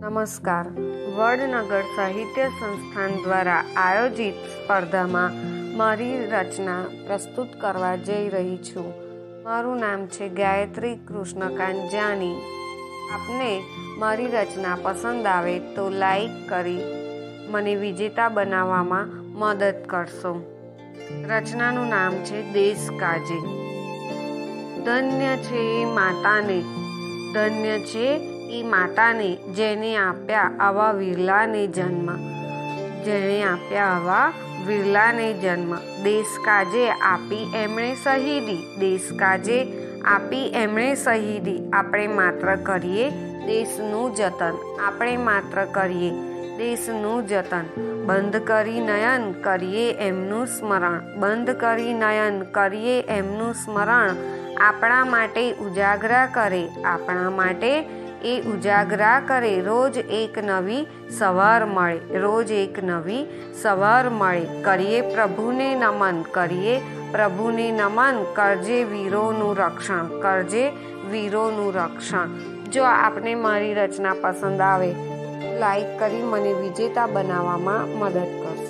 નમસ્કાર. વડનગર સાહિત્ય સંસ્થાન દ્વારા આયોજિત સ્પર્ધામાં મારી રચના પ્રસ્તુત કરવા જઈ રહી છું. મારું નામ છે ગાયત્રી કૃષ્ણકાંત જાની. આપને મારી રચના પસંદ આવે તો લાઈક કરી મને વિજેતા બનાવવામાં મદદ કરશો. રચનાનું નામ છે દેશ કાજે. ધન્ય છે માતાને. ધન્ય છે એ માતાને જેને આપ્યા આવા વિરલાને જન્મ. જેણે આપ્યા આવા વિરલાને જન્મ. દેશ કાજે આપી એમણે શહીદી. દેશ કાજે આપી એમણે શહીદી. આપણે માત્ર કરીએ દેશનું જતન. આપણે માત્ર કરીએ દેશનું જતન. બંધ કરી નયન કરીએ એમનું સ્મરણ. બંધ કરી નયન કરીએ એમનું સ્મરણ. આપણા માટે ઉજાગરા કરે. આપણા માટે એ ઉજાગરા કરે. રોજ એક નવી સવાર મળે. રોજ એક નવી સવાર મળે. કરીએ પ્રભુને નમન. કરીએ પ્રભુને નમન. કરજે વીરોનું રક્ષણ. કરજે વીરોનું રક્ષણ. જો આપને મારી રચના પસંદ આવે, લાઈક કરી મને વિજેતા બનાવવામાં મદદ કરો